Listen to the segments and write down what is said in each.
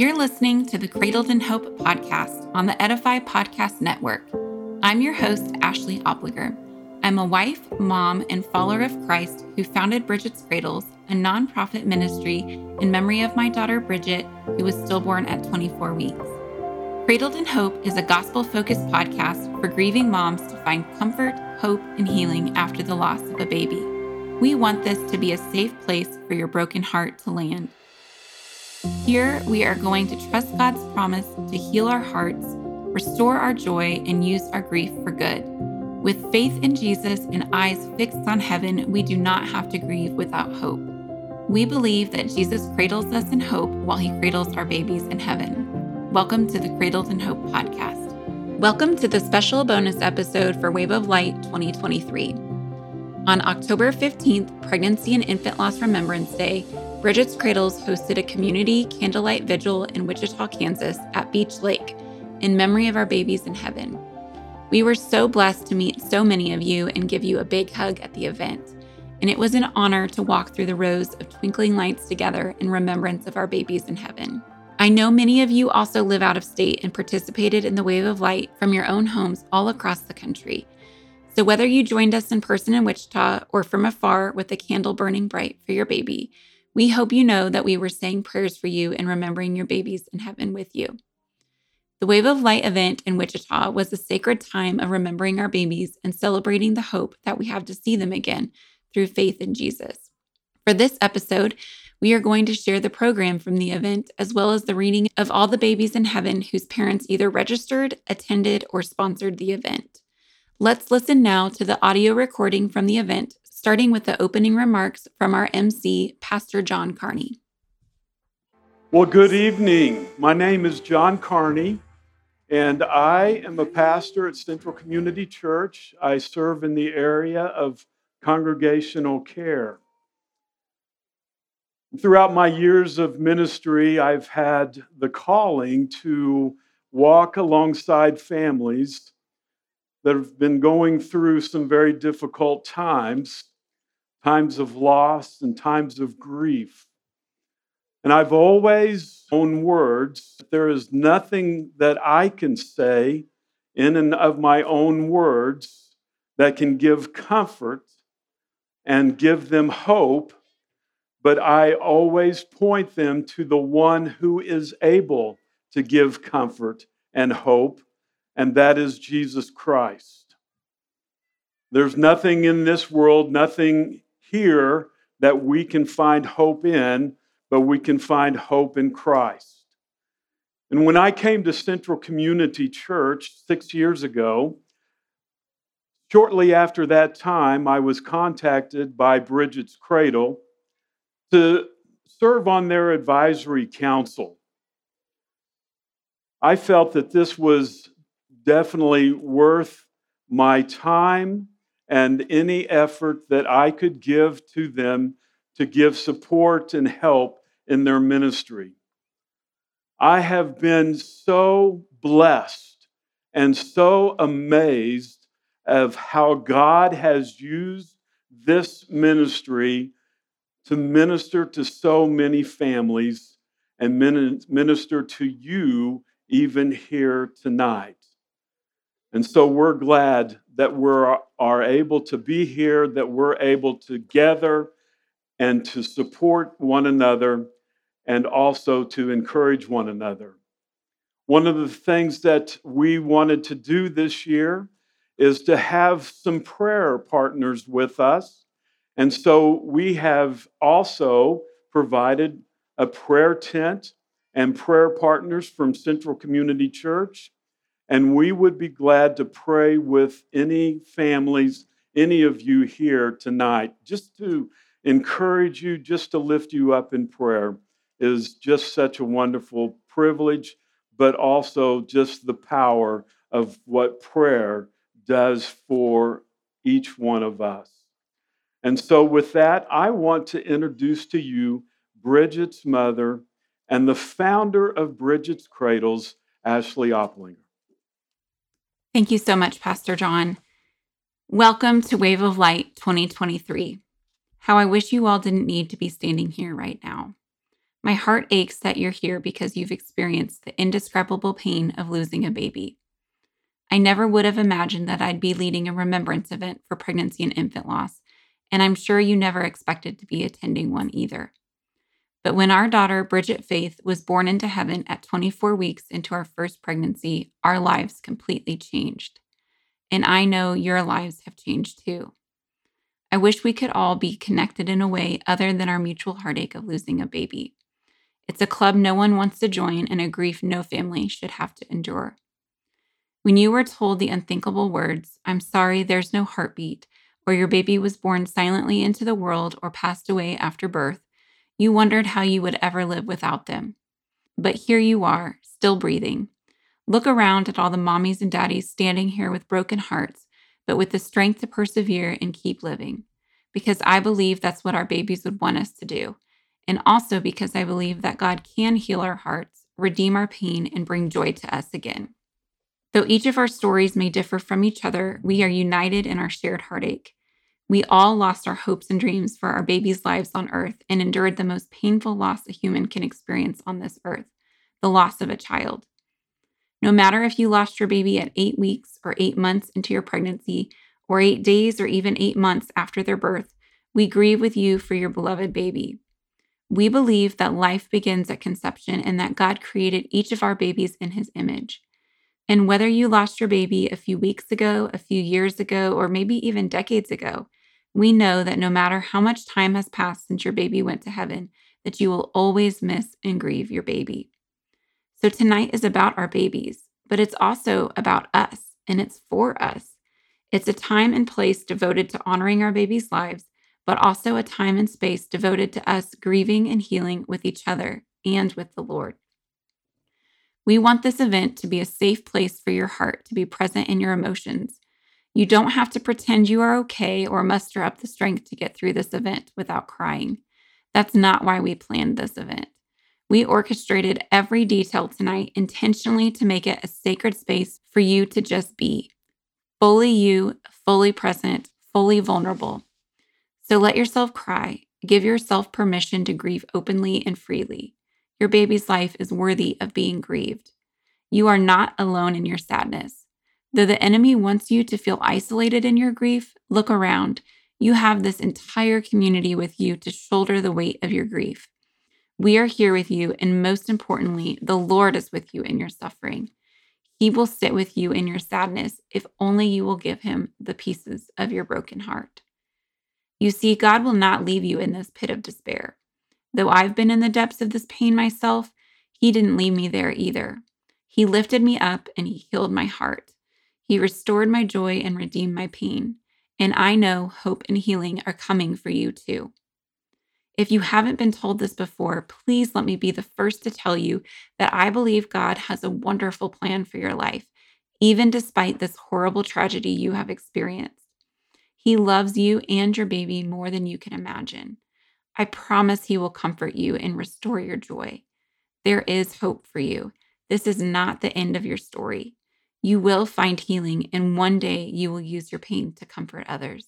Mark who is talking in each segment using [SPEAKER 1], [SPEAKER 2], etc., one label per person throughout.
[SPEAKER 1] You're listening to the Cradled in Hope podcast on the Edify Podcast Network. I'm your host, Ashley Opliger. I'm a wife, mom, and follower of Christ who founded Bridget's Cradles, a nonprofit ministry in memory of my daughter Bridget, who was stillborn at 24 weeks. Cradled in Hope is a gospel focused podcast for grieving moms to find comfort, hope, and healing after the loss of a baby. We want this to be a safe place for your broken heart to land. Here, we are going to trust God's promise to heal our hearts, restore our joy, and use our grief for good. With faith in Jesus and eyes fixed on heaven, we do not have to grieve without hope. We believe that Jesus cradles us in hope while he cradles our babies in heaven. Welcome to the Cradled in Hope podcast. Welcome to the special bonus episode for Wave of Light 2023. On October 15th, Pregnancy and Infant Loss Remembrance Day, Bridget's Cradles hosted a community candlelight vigil in Wichita, Kansas at Beach Lake in memory of our babies in heaven. We were so blessed to meet so many of you and give you a big hug at the event. And it was an honor to walk through the rows of twinkling lights together in remembrance of our babies in heaven. I know many of you also live out of state and participated in the Wave of Light from your own homes all across the country. So, whether you joined us in person in Wichita or from afar with a candle burning bright for your baby, we hope you know that we were saying prayers for you and remembering your babies in heaven with you. The Wave of Light event in Wichita was a sacred time of remembering our babies and celebrating the hope that we have to see them again through faith in Jesus. For this episode, we are going to share the program from the event as well as the reading of all the babies in heaven whose parents either registered, attended, or sponsored the event. Let's listen now to the audio recording from the event, starting with the opening remarks from our MC, Pastor John Carney.
[SPEAKER 2] Well, good evening. My name is John Carney. And I am a pastor at Central Community Church. I serve in the area of congregational care. Throughout my years of ministry, I've had the calling to walk alongside families that have been going through some very difficult times, times of loss and times of grief. And I've always own words. There is nothing that I can say in and of my own words that can give comfort and give them hope, but I always point them to the one who is able to give comfort and hope, and that is Jesus Christ. There's nothing in this world, nothing here that we can find hope in but we can find hope in Christ. And when I came to Central Community Church six years ago, shortly after that time, I was contacted by Bridget's Cradle to serve on their advisory council. I felt that this was definitely worth my time and any effort that I could give to them to give support and help in their ministry. I have been so blessed and so amazed of how God has used this ministry to minister to so many families and minister to you even here tonight. And so we're glad that we are able to be here, that we're able to gather and to support one another and also to encourage one another. One of the things that we wanted to do this year is to have some prayer partners with us. And so we have also provided a prayer tent and prayer partners from Central Community Church. And we would be glad to pray with any families, any of you here tonight, just to encourage you, just to lift you up in prayer is just such a wonderful privilege, but also just the power of what prayer does for each one of us. And so, with that, I want to introduce to you Bridget's mother and the founder of Bridget's Cradles, Ashley Opliger.
[SPEAKER 1] Thank you so much, Pastor John. Welcome to Wave of Light 2023. How I wish you all didn't need to be standing here right now. My heart aches that you're here because you've experienced the indescribable pain of losing a baby. I never would have imagined that I'd be leading a remembrance event for pregnancy and infant loss, and I'm sure you never expected to be attending one either. But when our daughter, Bridget Faith, was born into heaven at 24 weeks into our first pregnancy, our lives completely changed. And I know your lives have changed too. I wish we could all be connected in a way other than our mutual heartache of losing a baby. It's a club no one wants to join and a grief no family should have to endure. When you were told the unthinkable words, I'm sorry there's no heartbeat, or your baby was born silently into the world or passed away after birth, you wondered how you would ever live without them. But here you are, still breathing. Look around at all the mommies and daddies standing here with broken hearts, but with the strength to persevere and keep living. Because I believe that's what our babies would want us to do. And also because I believe that God can heal our hearts, redeem our pain, and bring joy to us again. Though each of our stories may differ from each other, we are united in our shared heartache. We all lost our hopes and dreams for our babies' lives on earth and endured the most painful loss a human can experience on this earth the loss of a child. No matter if you lost your baby at eight weeks or eight months into your pregnancy, or eight days or even eight months after their birth, we grieve with you for your beloved baby. We believe that life begins at conception and that God created each of our babies in his image. And whether you lost your baby a few weeks ago, a few years ago, or maybe even decades ago, we know that no matter how much time has passed since your baby went to heaven, that you will always miss and grieve your baby. So tonight is about our babies, but it's also about us and it's for us. It's a time and place devoted to honoring our babies' lives, but also a time and space devoted to us grieving and healing with each other and with the Lord. We want this event to be a safe place for your heart to be present in your emotions. You don't have to pretend you are okay or muster up the strength to get through this event without crying. That's not why we planned this event. We orchestrated every detail tonight intentionally to make it a sacred space for you to just be fully you, fully present, fully vulnerable. So let yourself cry. Give yourself permission to grieve openly and freely. Your baby's life is worthy of being grieved. You are not alone in your sadness. Though the enemy wants you to feel isolated in your grief, look around. You have this entire community with you to shoulder the weight of your grief. We are here with you, and most importantly, the Lord is with you in your suffering. He will sit with you in your sadness if only you will give him the pieces of your broken heart. You see, God will not leave you in this pit of despair. Though I've been in the depths of this pain myself, He didn't leave me there either. He lifted me up and He healed my heart. He restored my joy and redeemed my pain. And I know hope and healing are coming for you too. If you haven't been told this before, please let me be the first to tell you that I believe God has a wonderful plan for your life, even despite this horrible tragedy you have experienced. He loves you and your baby more than you can imagine. I promise He will comfort you and restore your joy. There is hope for you. This is not the end of your story. You will find healing, and one day you will use your pain to comfort others.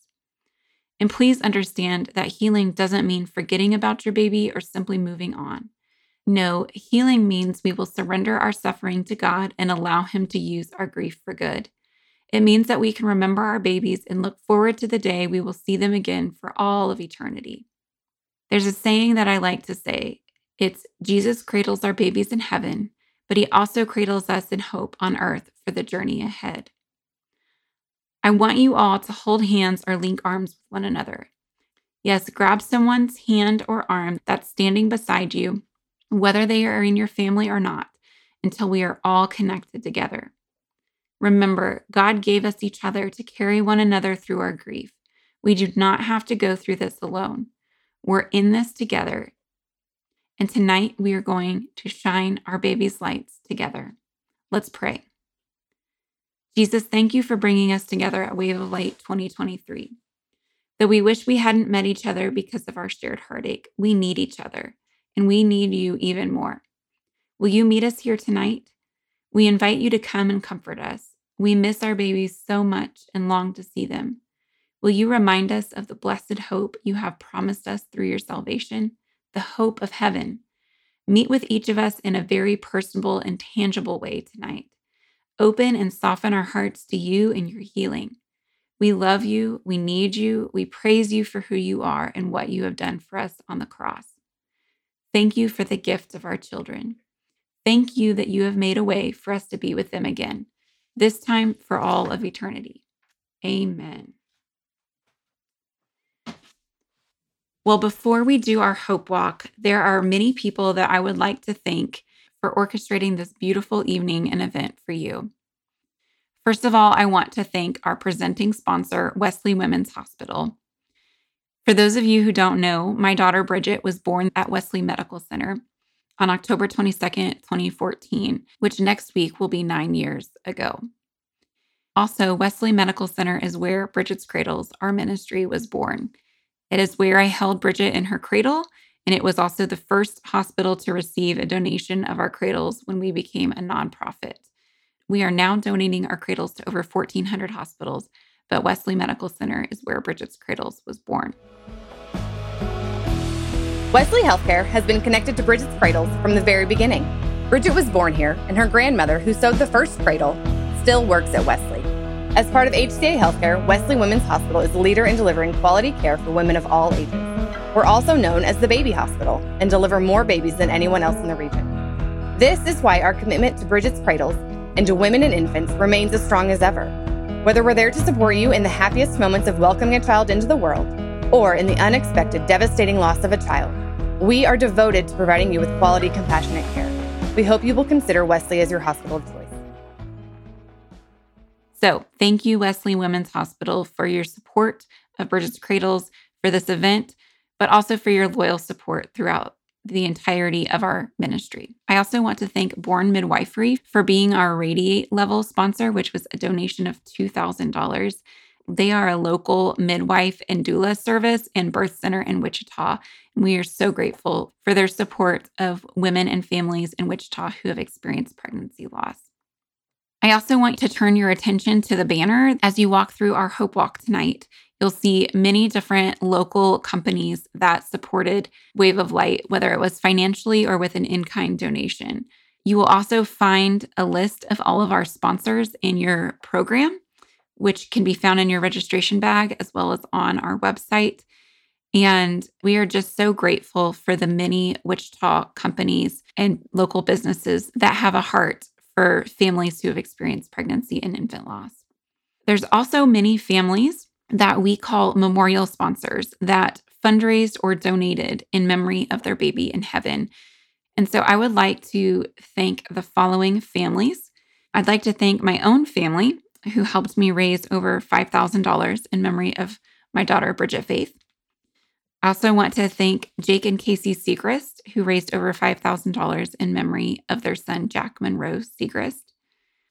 [SPEAKER 1] And please understand that healing doesn't mean forgetting about your baby or simply moving on. No, healing means we will surrender our suffering to God and allow Him to use our grief for good. It means that we can remember our babies and look forward to the day we will see them again for all of eternity. There's a saying that I like to say it's Jesus cradles our babies in heaven, but he also cradles us in hope on earth for the journey ahead. I want you all to hold hands or link arms with one another. Yes, grab someone's hand or arm that's standing beside you, whether they are in your family or not, until we are all connected together. Remember, God gave us each other to carry one another through our grief. We do not have to go through this alone. We're in this together. And tonight we are going to shine our baby's lights together. Let's pray. Jesus, thank you for bringing us together at Wave of Light 2023. Though we wish we hadn't met each other because of our shared heartache, we need each other, and we need you even more. Will you meet us here tonight? We invite you to come and comfort us. We miss our babies so much and long to see them. Will you remind us of the blessed hope you have promised us through your salvation, the hope of heaven? Meet with each of us in a very personable and tangible way tonight. Open and soften our hearts to you and your healing. We love you. We need you. We praise you for who you are and what you have done for us on the cross. Thank you for the gift of our children. Thank you that you have made a way for us to be with them again, this time for all of eternity. Amen. Well, before we do our hope walk, there are many people that I would like to thank for orchestrating this beautiful evening and event for you. First of all, I want to thank our presenting sponsor, Wesley Women's Hospital. For those of you who don't know, my daughter Bridget was born at Wesley Medical Center on October 22nd, 2014, which next week will be nine years ago. Also, Wesley Medical Center is where Bridget's Cradles, our ministry, was born. It is where I held Bridget in her cradle, and it was also the first hospital to receive a donation of our cradles when we became a nonprofit. We are now donating our cradles to over 1,400 hospitals, but Wesley Medical Center is where Bridget's Cradles was born.
[SPEAKER 3] Wesley Healthcare has been connected to Bridget's Cradles from the very beginning. Bridget was born here, and her grandmother, who sewed the first cradle, still works at Wesley. As part of HCA Healthcare, Wesley Women's Hospital is a leader in delivering quality care for women of all ages. We're also known as the Baby Hospital and deliver more babies than anyone else in the region. This is why our commitment to Bridget's Cradles and to women and infants remains as strong as ever. Whether we're there to support you in the happiest moments of welcoming a child into the world or in the unexpected, devastating loss of a child, we are devoted to providing you with quality, compassionate care. We hope you will consider Wesley as your hospital of choice.
[SPEAKER 1] So, thank you, Wesley Women's Hospital, for your support of Bridget's Cradles for this event, but also for your loyal support throughout the entirety of our ministry. I also want to thank Born Midwifery for being our Radiate level sponsor, which was a donation of $2,000. They are a local midwife and doula service and birth center in Wichita. And we are so grateful for their support of women and families in Wichita who have experienced pregnancy loss. I also want to turn your attention to the banner as you walk through our Hope Walk tonight. You'll see many different local companies that supported Wave of Light, whether it was financially or with an in kind donation. You will also find a list of all of our sponsors in your program, which can be found in your registration bag as well as on our website. And we are just so grateful for the many Wichita companies and local businesses that have a heart for families who have experienced pregnancy and infant loss. There's also many families that we call memorial sponsors that fundraised or donated in memory of their baby in heaven. And so I would like to thank the following families. I'd like to thank my own family who helped me raise over $5,000 in memory of my daughter, Bridget Faith. I also want to thank Jake and Casey Segrist, who raised over $5,000 in memory of their son, Jack Monroe Segrist.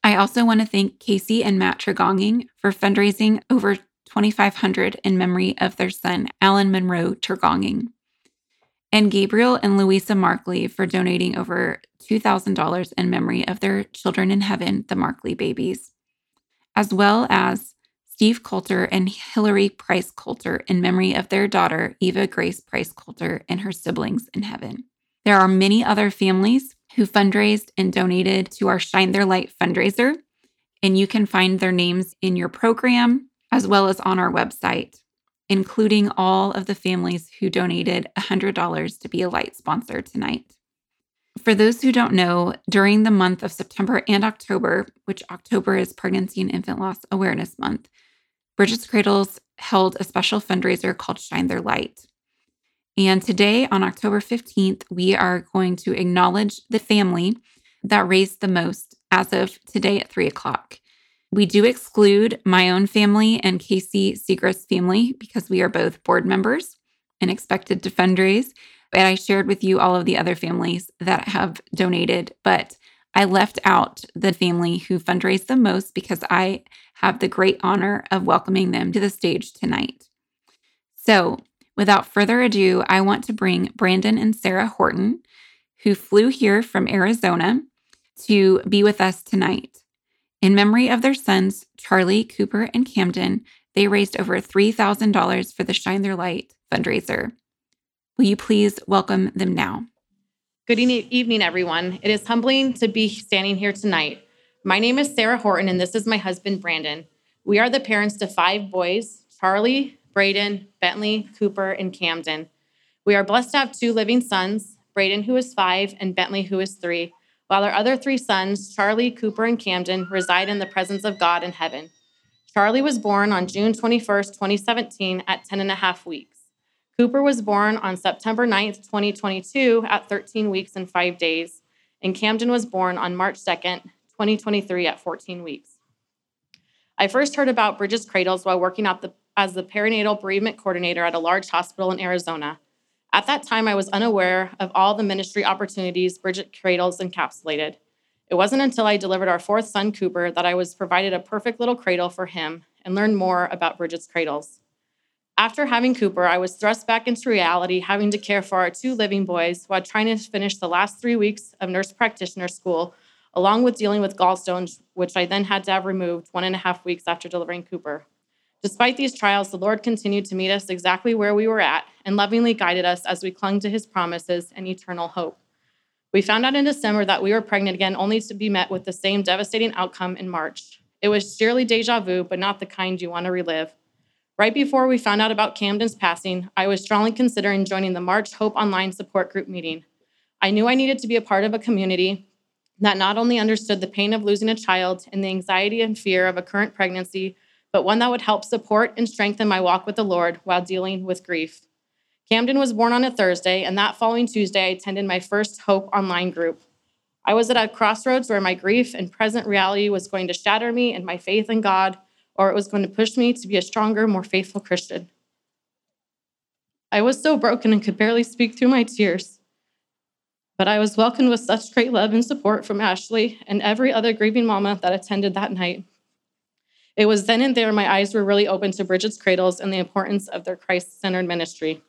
[SPEAKER 1] I also want to thank Casey and Matt Tregoning for fundraising over 2500 in memory of their son, Alan Monroe Tregoning. And Gabriel and Louisa Markley for donating over $2,000 in memory of their children in heaven, the Markley babies, as well as Steve Coulter and Hillary Price Coulter in memory of their daughter, Eva Grace Price Coulter, and her siblings in heaven. There are many other families who fundraised and donated to our Shine Their Light fundraiser, and you can find their names in your program as well as on our website, including all of the families who donated $100 to be a light sponsor tonight. For those who don't know, during the month of September and October, which October is Pregnancy and Infant Loss Awareness Month, Bridget's Cradles held a special fundraiser called Shine Their Light. And today, on October 15th, we are going to acknowledge the family that raised the most as of today at three o'clock. We do exclude my own family and Casey Segrist's family because we are both board members and expected to fundraise. And I shared with you all of the other families that have donated, but I left out the family who fundraised the most because I have the great honor of welcoming them to the stage tonight. So, without further ado, I want to bring Brandon and Sara Horton, who flew here from Arizona to be with us tonight. In memory of their sons, Charlie, Cooper, and Camden, they raised over $3,000 for the Shine Their Light fundraiser. Will you please welcome them now?
[SPEAKER 4] Good evening, everyone. It is humbling to be standing here tonight. My name is Sara Horton, and this is my husband, Brandon. We are the parents to five boys Charlie, Braden, Bentley, Cooper, and Camden. We are blessed to have two living sons Braden, who is five, and Bentley, who is three, while our other three sons, Charlie, Cooper, and Camden, reside in the presence of God in heaven. Charlie was born on June 21st, 2017, at 10 and a half weeks. Cooper was born on September 9th, 2022, at 13 weeks and five days, and Camden was born on March 2nd, 2023, at 14 weeks. I first heard about Bridget's Cradles while working the, as the perinatal bereavement coordinator at a large hospital in Arizona. At that time, I was unaware of all the ministry opportunities Bridget Cradles encapsulated. It wasn't until I delivered our fourth son, Cooper, that I was provided a perfect little cradle for him and learned more about Bridget's Cradles. After having Cooper, I was thrust back into reality, having to care for our two living boys while trying to finish the last three weeks of nurse practitioner school, along with dealing with gallstones, which I then had to have removed one and a half weeks after delivering Cooper. Despite these trials, the Lord continued to meet us exactly where we were at and lovingly guided us as we clung to his promises and eternal hope. We found out in December that we were pregnant again, only to be met with the same devastating outcome in March. It was surely deja vu, but not the kind you want to relive. Right before we found out about Camden's passing, I was strongly considering joining the March Hope Online support group meeting. I knew I needed to be a part of a community that not only understood the pain of losing a child and the anxiety and fear of a current pregnancy, but one that would help support and strengthen my walk with the Lord while dealing with grief. Camden was born on a Thursday, and that following Tuesday, I attended my first Hope Online group. I was at a crossroads where my grief and present reality was going to shatter me and my faith in God or it was going to push me to be a stronger, more faithful Christian. I was so broken and could barely speak through my tears. But I was welcomed with such great love and support from Ashley and every other grieving mama that attended that night. It was then and there my eyes were really open to Bridget's Cradles and the importance of their Christ centered ministry.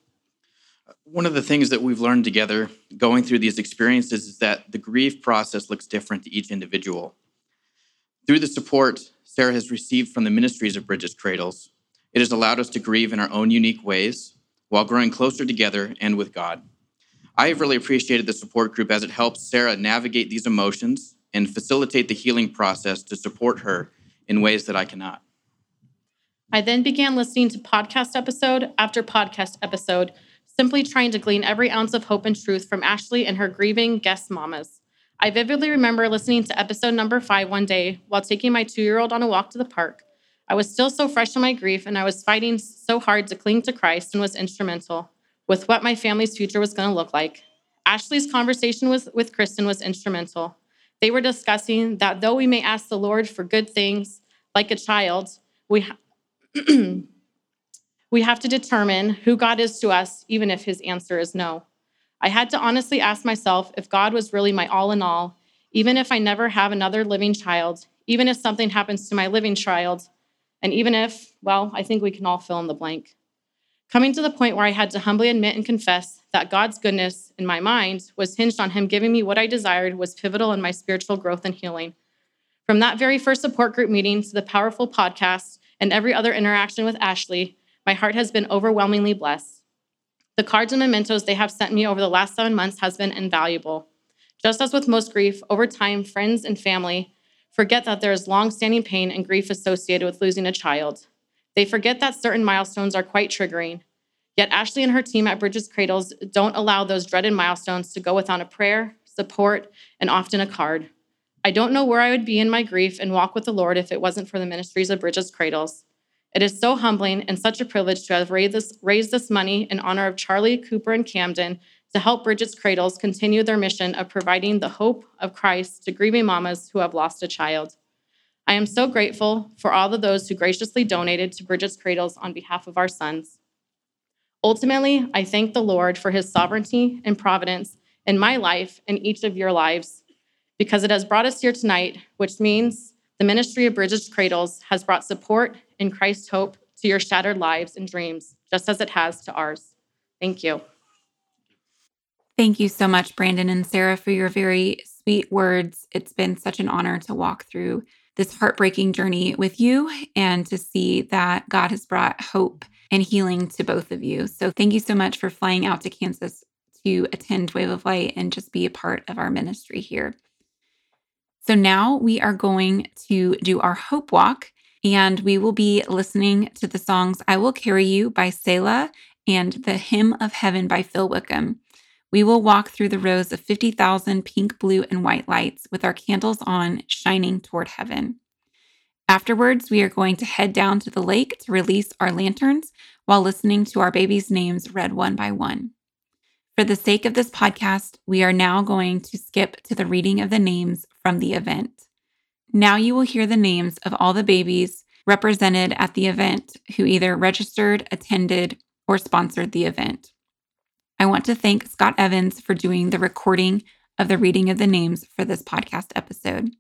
[SPEAKER 5] One of the things that we've learned together going through these experiences is that the grief process looks different to each individual. Through the support Sara has received from the ministries of Bridget's Cradles. It has allowed us to grieve in our own unique ways while growing closer together and with God. I have really appreciated the support group as it helps Sara navigate these emotions and facilitate the healing process to support her in ways that I cannot.
[SPEAKER 4] I then began listening to podcast episode after podcast episode, simply trying to glean every ounce of hope and truth from Ashley and her grieving guest mamas. I vividly remember listening to episode number five one day while taking my two year old on a walk to the park. I was still so fresh in my grief, and I was fighting so hard to cling to Christ and was instrumental with what my family's future was going to look like. Ashley's conversation with, Kristen was instrumental. They were discussing that though we may ask the Lord for good things like a child, we, ha- we have to determine who God is to us, even if his answer is no. I had to honestly ask myself if God was really my all in all, even if I never have another living child, even if something happens to my living child, and even if, well, I think we can all fill in the blank. Coming to the point where I had to humbly admit and confess that God's goodness in my mind was hinged on Him giving me what I desired was pivotal in my spiritual growth and healing. From that very first support group meeting to the powerful podcast and every other interaction with Ashley, my heart has been overwhelmingly blessed. The cards and mementos they have sent me over the last seven months has been invaluable. Just as with most grief, over time, friends and family forget that there is long-standing pain and grief associated with losing a child. They forget that certain milestones are quite triggering. Yet Ashley and her team at Bridget's Cradles don't allow those dreaded milestones to go without a prayer, support, and often a card. I don't know where I would be in my grief and walk with the Lord if it wasn't for the ministries of Bridget's Cradles. It is so humbling and such a privilege to have raised this, raised this money in honor of Charlie, Cooper, and Camden to help Bridget's Cradles continue their mission of providing the hope of Christ to grieving mamas who have lost a child. I am so grateful for all of those who graciously donated to Bridget's Cradles on behalf of our sons. Ultimately, I thank the Lord for his sovereignty and providence in my life and each of your lives because it has brought us here tonight, which means the ministry of Bridget's Cradles has brought support in Christ's hope to your shattered lives and dreams, just as it has to ours. Thank you.
[SPEAKER 1] Thank you so much, Brandon and Sara, for your very sweet words. It's been such an honor to walk through this heartbreaking journey with you and to see that God has brought hope and healing to both of you. So, thank you so much for flying out to Kansas to attend Wave of Light and just be a part of our ministry here. So now we are going to do our hope walk, and we will be listening to the songs I Will Carry You by Selah and The Hymn of Heaven by Phil Wickham. We will walk through the rows of 50,000 pink, blue, and white lights with our candles on, shining toward heaven. Afterwards, we are going to head down to the lake to release our lanterns while listening to our babies' names read one by one. For the sake of this podcast, we are now going to skip to the reading of the names from the event. Now you will hear the names of all the babies represented at the event who either registered, attended, or sponsored the event. I want to thank Scott Evans for doing the recording of the reading of the names for this podcast episode.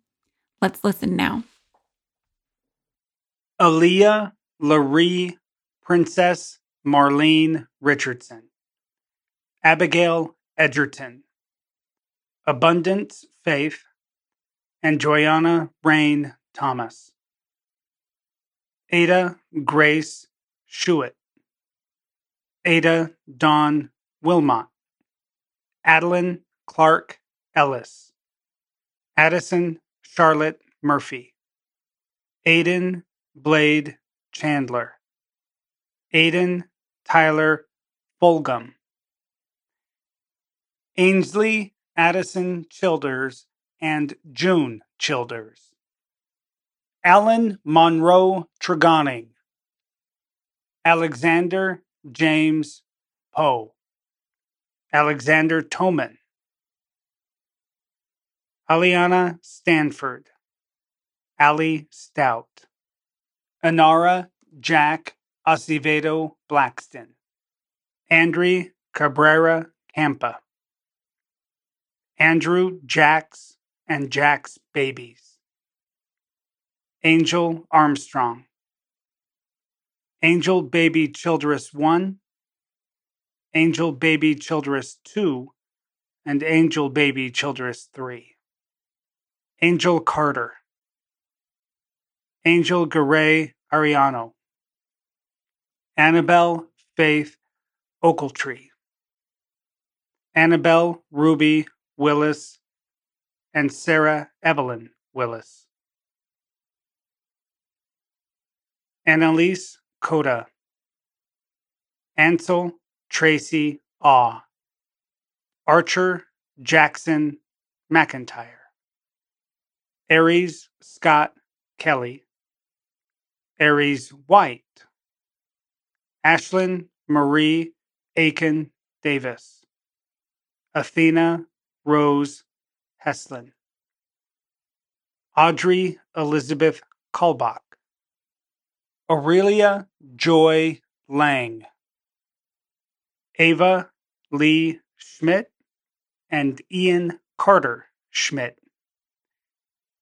[SPEAKER 1] Let's listen now.
[SPEAKER 6] Aaliyah Larie Princess Marlene Richardson, Abigail Edgerton, Abundance Faith, and Joyanna Rain Thomas. Ada Grace Schuett, Ada Dawn Wilmot, Adeline Clark Ellis, Addison Charlotte Murphy, Aiden Blade Chandler, Aiden Tyler Fulgham, Ainsley Addison Childers and June Childers, Alan Monroe Tregoning, Alexander James Poe, Alexander Toman, Aliana Stanford, Ali Stout, Anara Jack Acevedo Blackston, Andre Cabrera Campa, Andrew Jacks and Jack's Babies, Angel Armstrong, Angel Baby Childress 1, Angel Baby Childress 2, and Angel Baby Childress 3. Angel Carter, Angel Garay Ariano, Annabelle Faith Ochiltree, Annabelle Ruby Willis, and Sarah Evelyn Willis. Annalise Coda, Ansel Tracy Awe, Archer Jackson McIntyre, Aries Scott Kelly, Aries White, Ashlyn Marie Aiken Davis, Athena Rose Heslin, Audrey Elizabeth Kalbach, Aurelia Joy Lang, Ava Lee Schmidt, and Ian Carter Schmidt,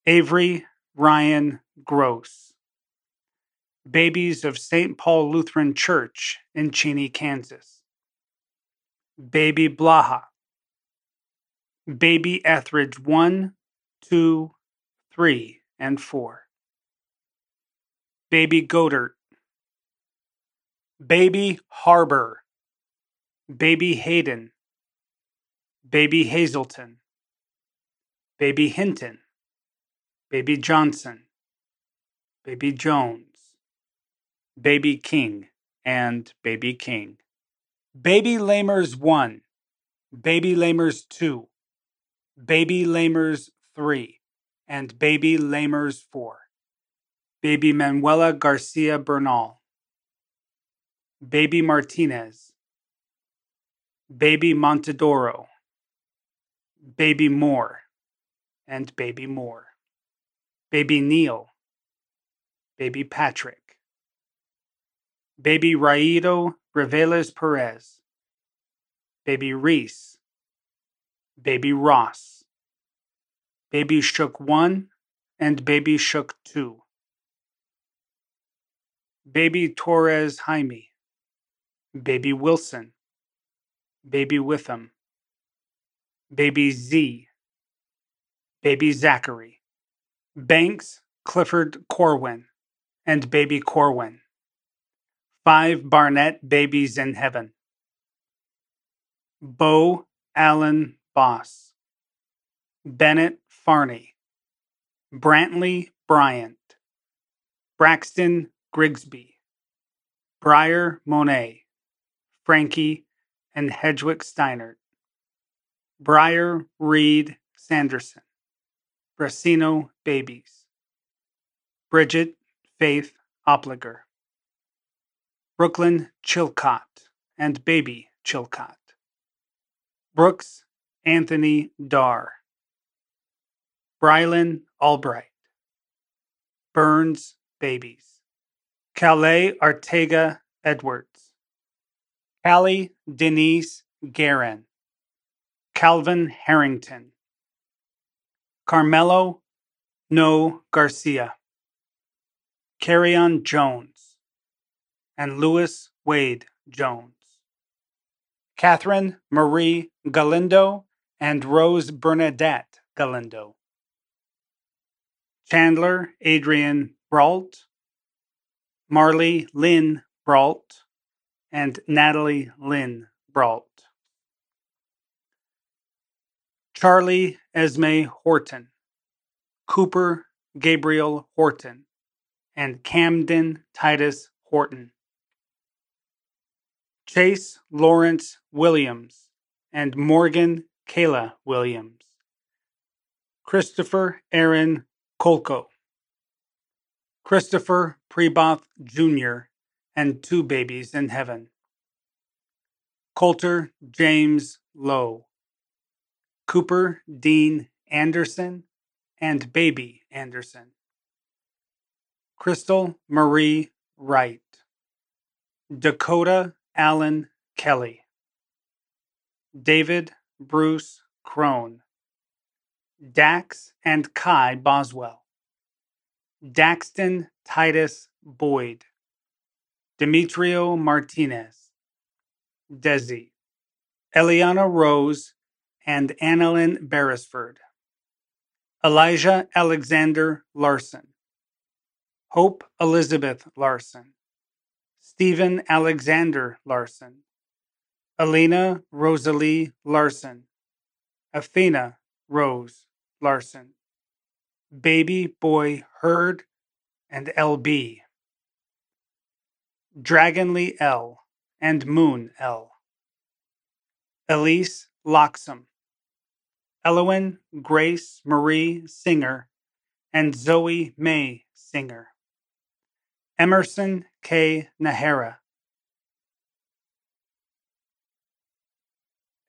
[SPEAKER 6] Avery Ryan Gross, Babies of St. Paul Lutheran Church in Cheney, Kansas, Baby Blaha, Baby Etheridge 1, 2, 3, and 4, Baby Godert, Baby Harbor, Baby Hayden, Baby Hazelton, Baby Hinton, Baby Johnson, Baby Jones, Baby King, and Baby King. Baby Lamers 1, Baby Lamers 2, Baby Lamers 3, and Baby Lamers 4. Baby Manuela Garcia Bernal, Baby Martinez, Baby Montedoro, Baby Moore, and Baby Moore. Baby Neil, Baby Patrick, Baby Raido Reveles Perez, Baby Reese, Baby Ross, Baby Shook 1, and Baby Shook 2. Baby Torres Jaime, Baby Wilson, Baby Witham, Baby Z, Baby Zachary, Banks Clifford Corwin, and Baby Corwin. Five Barnett Babies in Heaven. Bo Allen Boss, Bennett Farney, Brantley Bryant, Braxton Grigsby, Briar Monet, Frankie and Hedgewick Steinert, Briar Reed Sanderson, Brasino Babies, Bridget Faith Opliger, Brooklyn Chilcott and Baby Chilcott, Brooks Anthony Darr, Brylan Albright, Burns Babies, Calais Artega Edwards, Callie Denise Guerin, Calvin Harrington, Carmelo No Garcia, Carrion Jones, and Louis Wade Jones. Catherine Marie Galindo and Rose Bernadette Galindo. Chandler Adrian Brault, Marley Lynn Brault, and Natalie Lynn Brault. Charlie Esme Horton, Cooper Gabriel Horton, and Camden Titus Horton. Chase Lawrence Williams and Morgan Kayla Williams. Christopher Aaron Kolko. Christopher Preboth Jr. and two babies in heaven. Coulter James Lowe. Cooper Dean Anderson and baby Anderson. Crystal Marie Wright. Dakota Allen Kelly. David Bruce Crone. Dax and Kai Boswell. Daxton Titus Boyd. Demetrio Martinez. Desi. Eliana Rose and Annalyn Beresford. Elijah Alexander Larson. Hope Elizabeth Larson. Stephen Alexander Larson. Alina Rosalie Larson. Athena Rose Larson. Baby Boy Hurd and LB. Dragonly L and Moon L. Elise Loxham. Elowen Grace Marie Singer and Zoe May Singer. Emerson K. Nahara.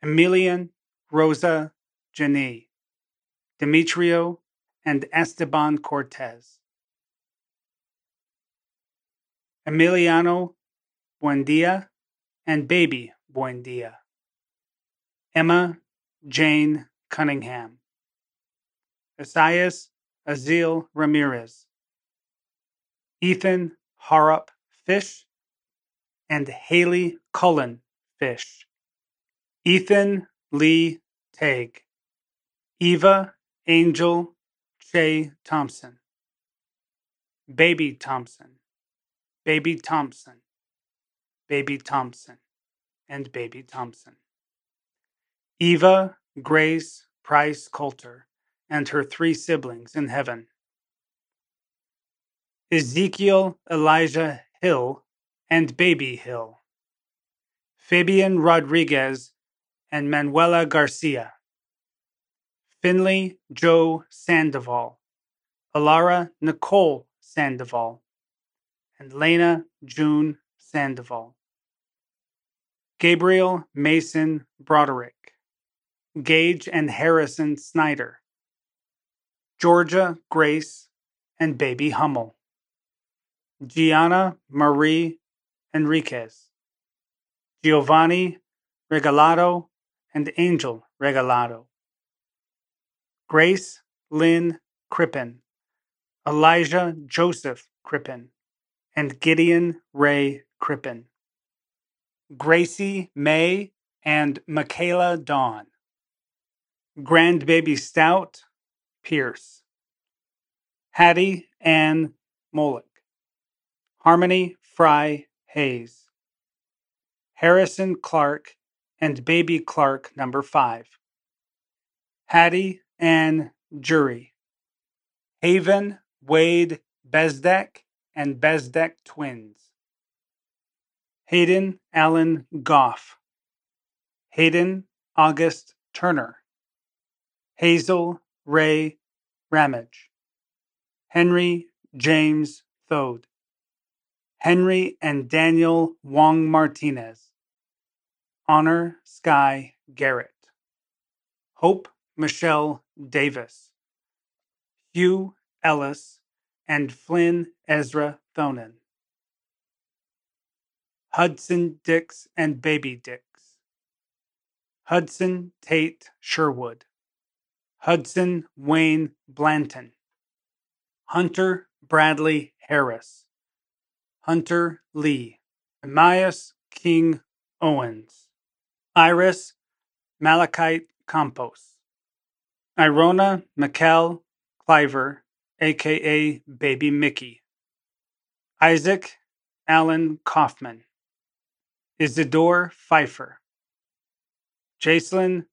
[SPEAKER 6] Emilian Rosa Janie. Demetrio and Esteban Cortez. Emiliano Buendia and Baby Buendia. Emma Jane Cunningham. Esaias Azil Ramirez. Ethan Harrop Fish and Haley Cullen Fish. Ethan Lee Tag. Eva Angel Shay Thompson. Baby Thompson. Baby Thompson. Baby Thompson. And Baby Thompson. Eva Grace Price Coulter and her three siblings in heaven. Ezekiel Elijah Hill and Baby Hill. Fabian Rodriguez and Manuela Garcia. Finley Joe Sandoval. Alara Nicole Sandoval. And Lena June Sandoval. Gabriel Mason Broderick. Gage and Harrison Snyder. Georgia Grace and Baby Hummel. Gianna Marie Enriquez. Giovanni Regalado and Angel Regalado. Grace Lynn Crippen. Elijah Joseph Crippen. And Gideon Ray Crippen. Gracie May and Michaela Dawn. Grandbaby Stout Pierce. Hattie Ann Molick. Harmony Fry Hayes. Harrison Clark and baby Clark number 5. Hattie Ann Jury. Haven Wade Bezdek and Bezdek twins. Hayden Allen Goff. Hayden August Turner. Hazel Ray Ramage. Henry James Thode. Henry and Daniel Wong Martinez. Honor Sky Garrett. Hope Michelle Davis. Hugh Ellis and Flynn Ezra Thonen. Hudson Dix and Baby Dix. Hudson Tate Sherwood. Hudson Wayne Blanton. Hunter Bradley Harris. Hunter Lee. Amias King Owens. Iris Malachite Campos. Irona McKell Cliver, aka Baby Mickey. Isaac Allen Kaufman. Isidore Pfeiffer. Jacelyn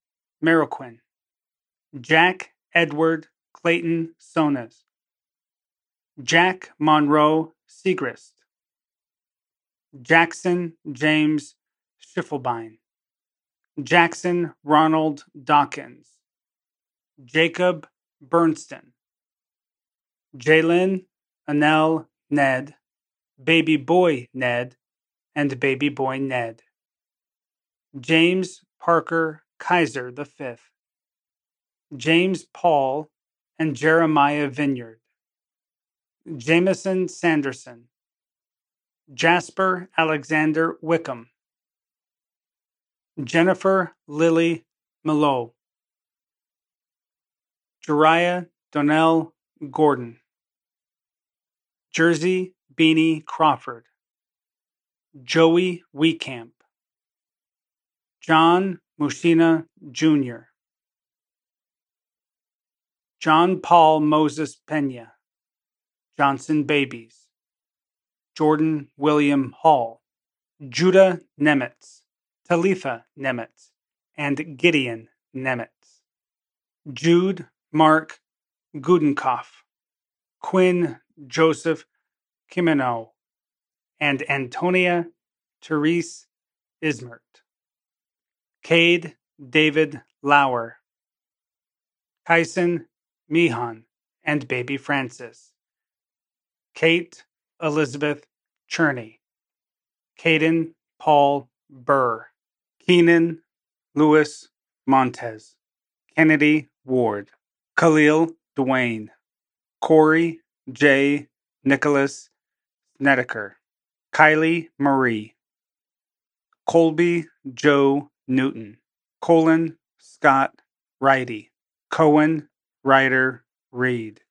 [SPEAKER 6] Mariquin. Jack Edward Clayton Sonas. Jack Monroe Segrist. Jackson James Schiffelbein. Jackson Ronald Dawkins. Jacob Bernston. Jalen Anel Ned. Baby Boy Ned. And Baby Boy Ned. James Parker Kaiser V. James Paul and Jeremiah Vineyard. Jameson Sanderson. Jasper Alexander Wickham. Jennifer Lily Malo. Jariah Donnell Gordon. Jersey Beanie Crawford. Joey Weekamp. John Mushina Jr. John Paul Moses Pena. Johnson Babies. Jordan William Hall. Judah Nemitz. Talitha Nemitz. And Gideon Nemitz. Jude Mark Gudenkoff. Quinn Joseph Kimeno. And Antonia Therese Ismert. Cade David Lauer, Kyson Meehan, and baby Francis, Kate Elizabeth Cherney, Caden Paul Burr, Keenan Lewis Montez, Kennedy Ward, Khalil Dwayne, Corey J. Nicholas Snedeker, Kylie Marie, Colby Joe Newton, Colin Scott Righty, Cohen Ryder Reed,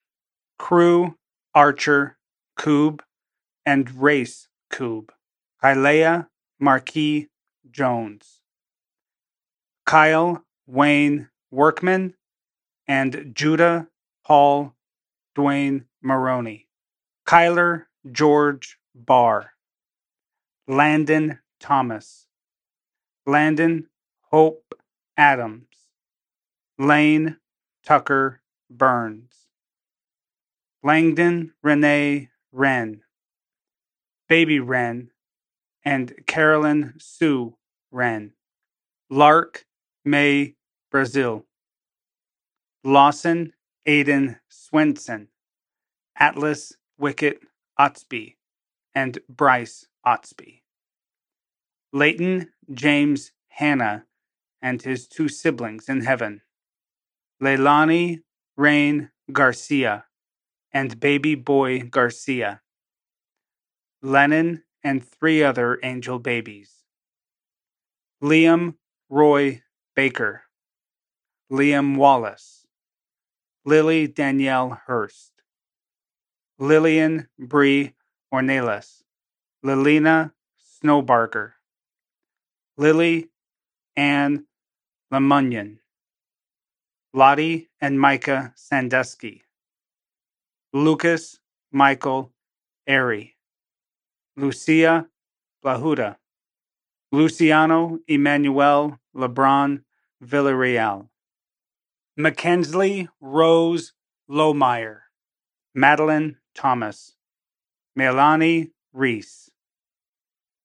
[SPEAKER 6] Crew Archer Coob, and Race Coob, Kylea Marquis Jones, Kyle Wayne Workman, and Judah Paul Dwayne Maroney, Kyler George Barr, Landon Thomas, Landon Hope Adams, Lane Tucker Burns, Langdon Renee Wren, Baby Wren, and Carolyn Sue Wren, Lark May Brazil, Lawson Aiden Swenson, Atlas Wicket Otsby, and Bryce Otsby. Leighton James Hanna and his two siblings in heaven, Leilani Rain Garcia. And baby boy Garcia, Lennon and three other angel babies, Liam Roy Baker, Liam Wallace, Lily Danielle Hurst, Lillian Bree Ornelas, Lilina Snowbarker, Lily Ann Lamunyan, Lottie and Micah Sandusky, Lucas Michael Airy, Lucia Blahuda, Luciano Emmanuel LeBron Villarreal. Mackensley Rose Lohmeyer. Madeline Thomas. Melanie Reese.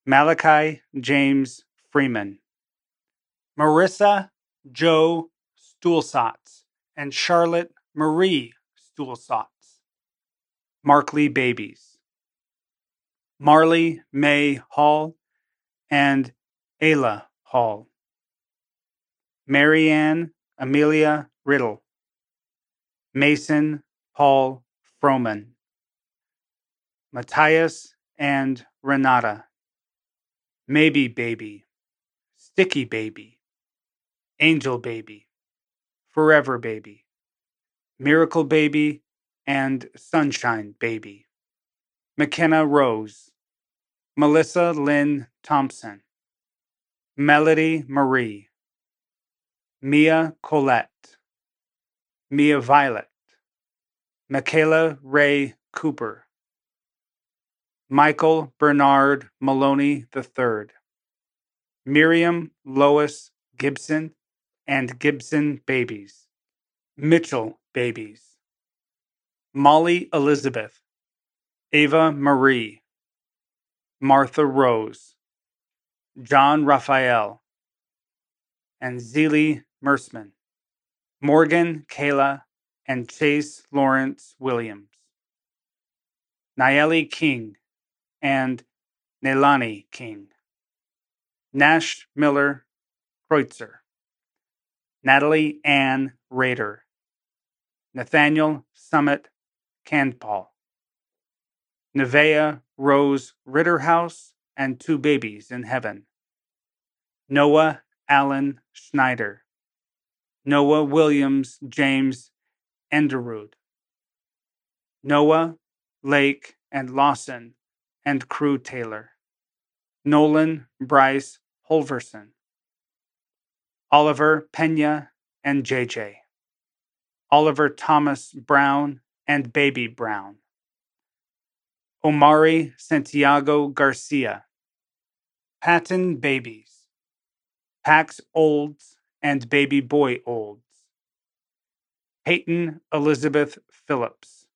[SPEAKER 6] Malachi James Freeman. Marissa Joe Stuhlsatz and Charlotte Marie Stuhlsatz. Markley Babies. Marley May Hall and Ayla Hall. Marianne Amelia Riddle. Mason Paul Froman. Matthias and Renata. Maybe Baby. Sticky Baby. Angel Baby. Forever Baby. Miracle Baby and Sunshine Baby. McKenna Rose. Melissa Lynn Thompson. Melody Marie. Mia Colette. Mia Violet. Michaela Ray Cooper. Michael Bernard Maloney III. Miriam Lois Gibson and Gibson babies. Mitchell babies. Molly Elizabeth. Ava Marie. Martha Rose. John Raphael. And Zelie Mersman. Morgan Kayla and Chase Lawrence Williams. Nayeli King and Nelani King. Nash Miller Kreutzer. Natalie Ann Rader. Nathaniel Summit Candpaul. Nevea Rose Ritterhouse and two babies in heaven. Noah Allen Schneider. Noah Williams James Enderud. Noah Lake and Lawson and Crew Taylor. Nolan Bryce Holverson. Oliver Pena and JJ. Oliver Thomas Brown and Baby Brown. Omari Santiago Garcia. Patton Babies. Pax Olds and Baby Boy Olds. Peyton Elizabeth Phillips.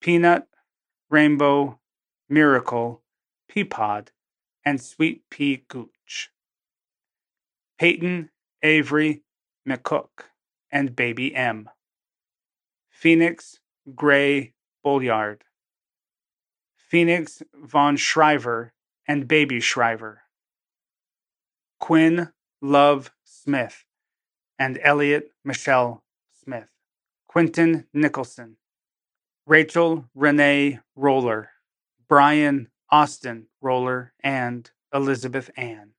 [SPEAKER 6] Peanut, Rainbow, Miracle, Peapod, and Sweet Pea Gooch. Peyton Avery McCook and Baby M. Phoenix Gray Bolliard. Phoenix Von Shriver and Baby Shriver. Quinn Love Smith and Elliot Michelle Smith. Quentin Nicholson. Rachel Renee Roller. Brian Austin Roller and Elizabeth Ann.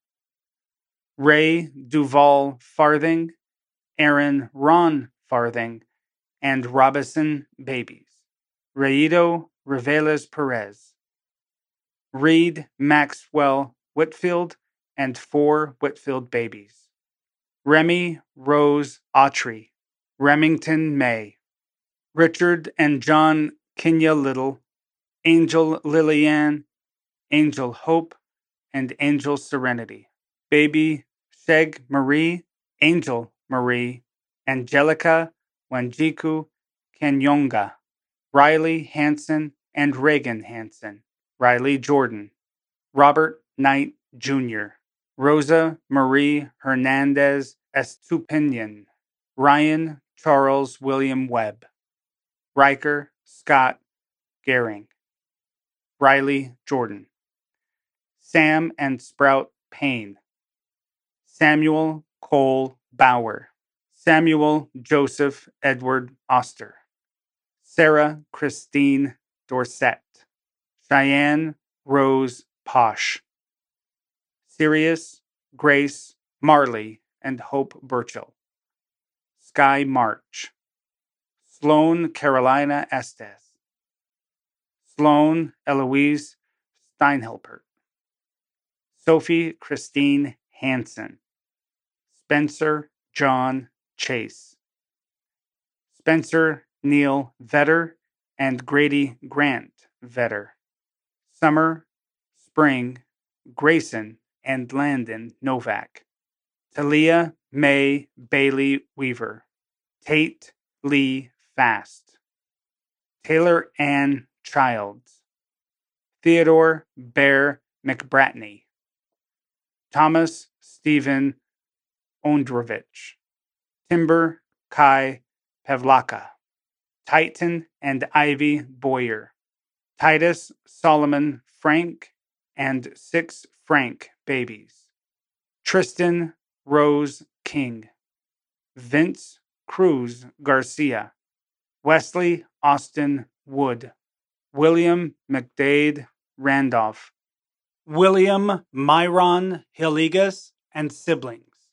[SPEAKER 6] Ray Duval Farthing, Aaron Ron Farthing, and Robinson Babies. Raido Reveles Perez. Reed Maxwell Whitfield and four Whitfield babies. Remy Rose Autry. Remington May. Richard and John Kenya Little. Angel Lillian. Angel Hope, and Angel Serenity. Baby Sheg Marie, Angel Marie, Angelica Wanjiku Kenyonga, Riley Hanson and Reagan Hanson, Riley Jordan, Robert Knight Jr., Rosa Marie Hernandez Estupinian, Ryan Charles William Webb, Riker Scott Gehring, Riley Jordan, Sam and Sprout Payne, Samuel Cole Bauer, Samuel Joseph Edward Oster, Sarah Christine Dorset, Cheyenne Rose Posh, Sirius Grace Marley and Hope Burchill, Sky March, Sloan Carolina Estes, Sloan Eloise Steinhelpert, Sophie Christine Hansen, Spencer John Chase, Spencer Neil Vetter, and Grady Grant Vetter, Summer, Spring, Grayson, and Landon Novak, Talia May Bailey Weaver, Tate Lee Fast, Taylor Ann Childs, Theodore Bear McBratney, Thomas Stephen Ondrovich, Timber Kai Pavlaka, Titan and Ivy Boyer, Titus Solomon Frank, and six Frank babies, Tristan Rose King, Vince Cruz Garcia, Wesley Austin Wood, William McDade Randolph, William Myron Hillegas and siblings,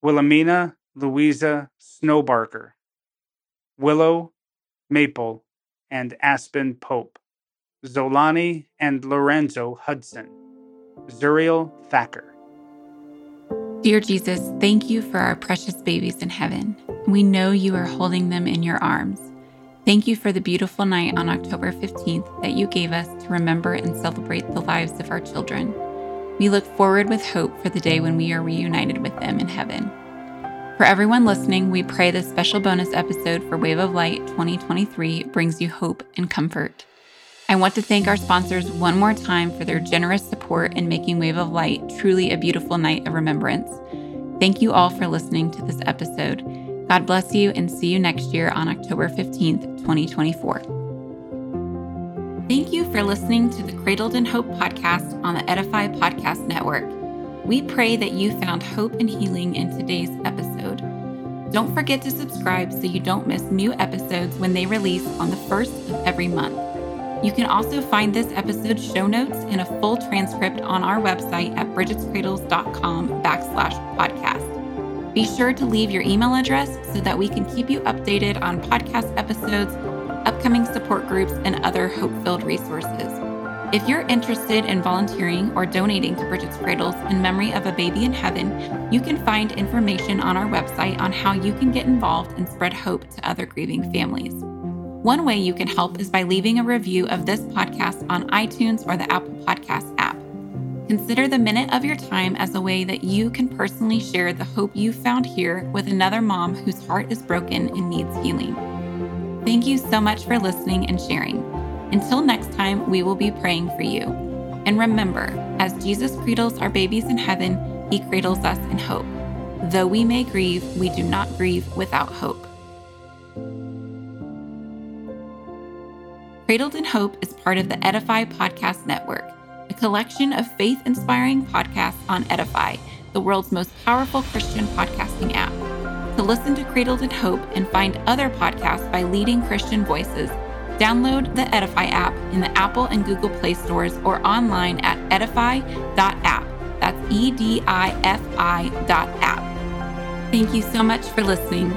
[SPEAKER 6] Wilhelmina Louisa Snowbarker, Willow Maple and Aspen Pope, Zolani and Lorenzo Hudson, Zuriel Thacker.
[SPEAKER 1] Dear Jesus, thank you for our precious babies in heaven. We know you are holding them in your arms. Thank you for the beautiful night on October 15th that you gave us to remember and celebrate the lives of our children. We look forward with hope for the day when we are reunited with them in heaven. For everyone listening, we pray this special bonus episode for Wave of Light 2023 brings you hope and comfort. I want to thank our sponsors one more time for their generous support in making Wave of Light truly a beautiful night of remembrance. Thank you all for listening to this episode. God bless you and see you next year on October 15th, 2024. Thank you for listening to the Cradled in Hope podcast on the Edify Podcast Network. We pray that you found hope and healing in today's episode. Don't forget to subscribe so you don't miss new episodes when they release on the first of every month. You can also find this episode's show notes and a full transcript on our website at bridgetscradles.com backslash podcast. Be sure to leave your email address so that we can keep you updated on podcast episodes, upcoming support groups, and other hope filled resources. If you're interested in volunteering or donating to Bridget's Cradles in memory of a baby in heaven, you can find information on our website on how you can get involved and spread hope to other grieving families. One way you can help is by leaving a review of this podcast on iTunes or the Apple Podcast app. Consider the minute of your time as a way that you can personally share the hope you found here with another mom whose heart is broken and needs healing. Thank you so much for listening and sharing. Until next time, we will be praying for you. And remember, as Jesus cradles our babies in heaven, he cradles us in hope. Though we may grieve, we do not grieve without hope. Cradled in Hope is part of the Edify Podcast Network, a collection of faith inspiring podcasts on Edify, the world's most powerful Christian podcasting app. To listen to Cradled in Hope and find other podcasts by leading Christian voices, download the Edify app in the Apple and Google Play stores or online at edify.app. That's E D I F I dot app. Thank you so much for listening.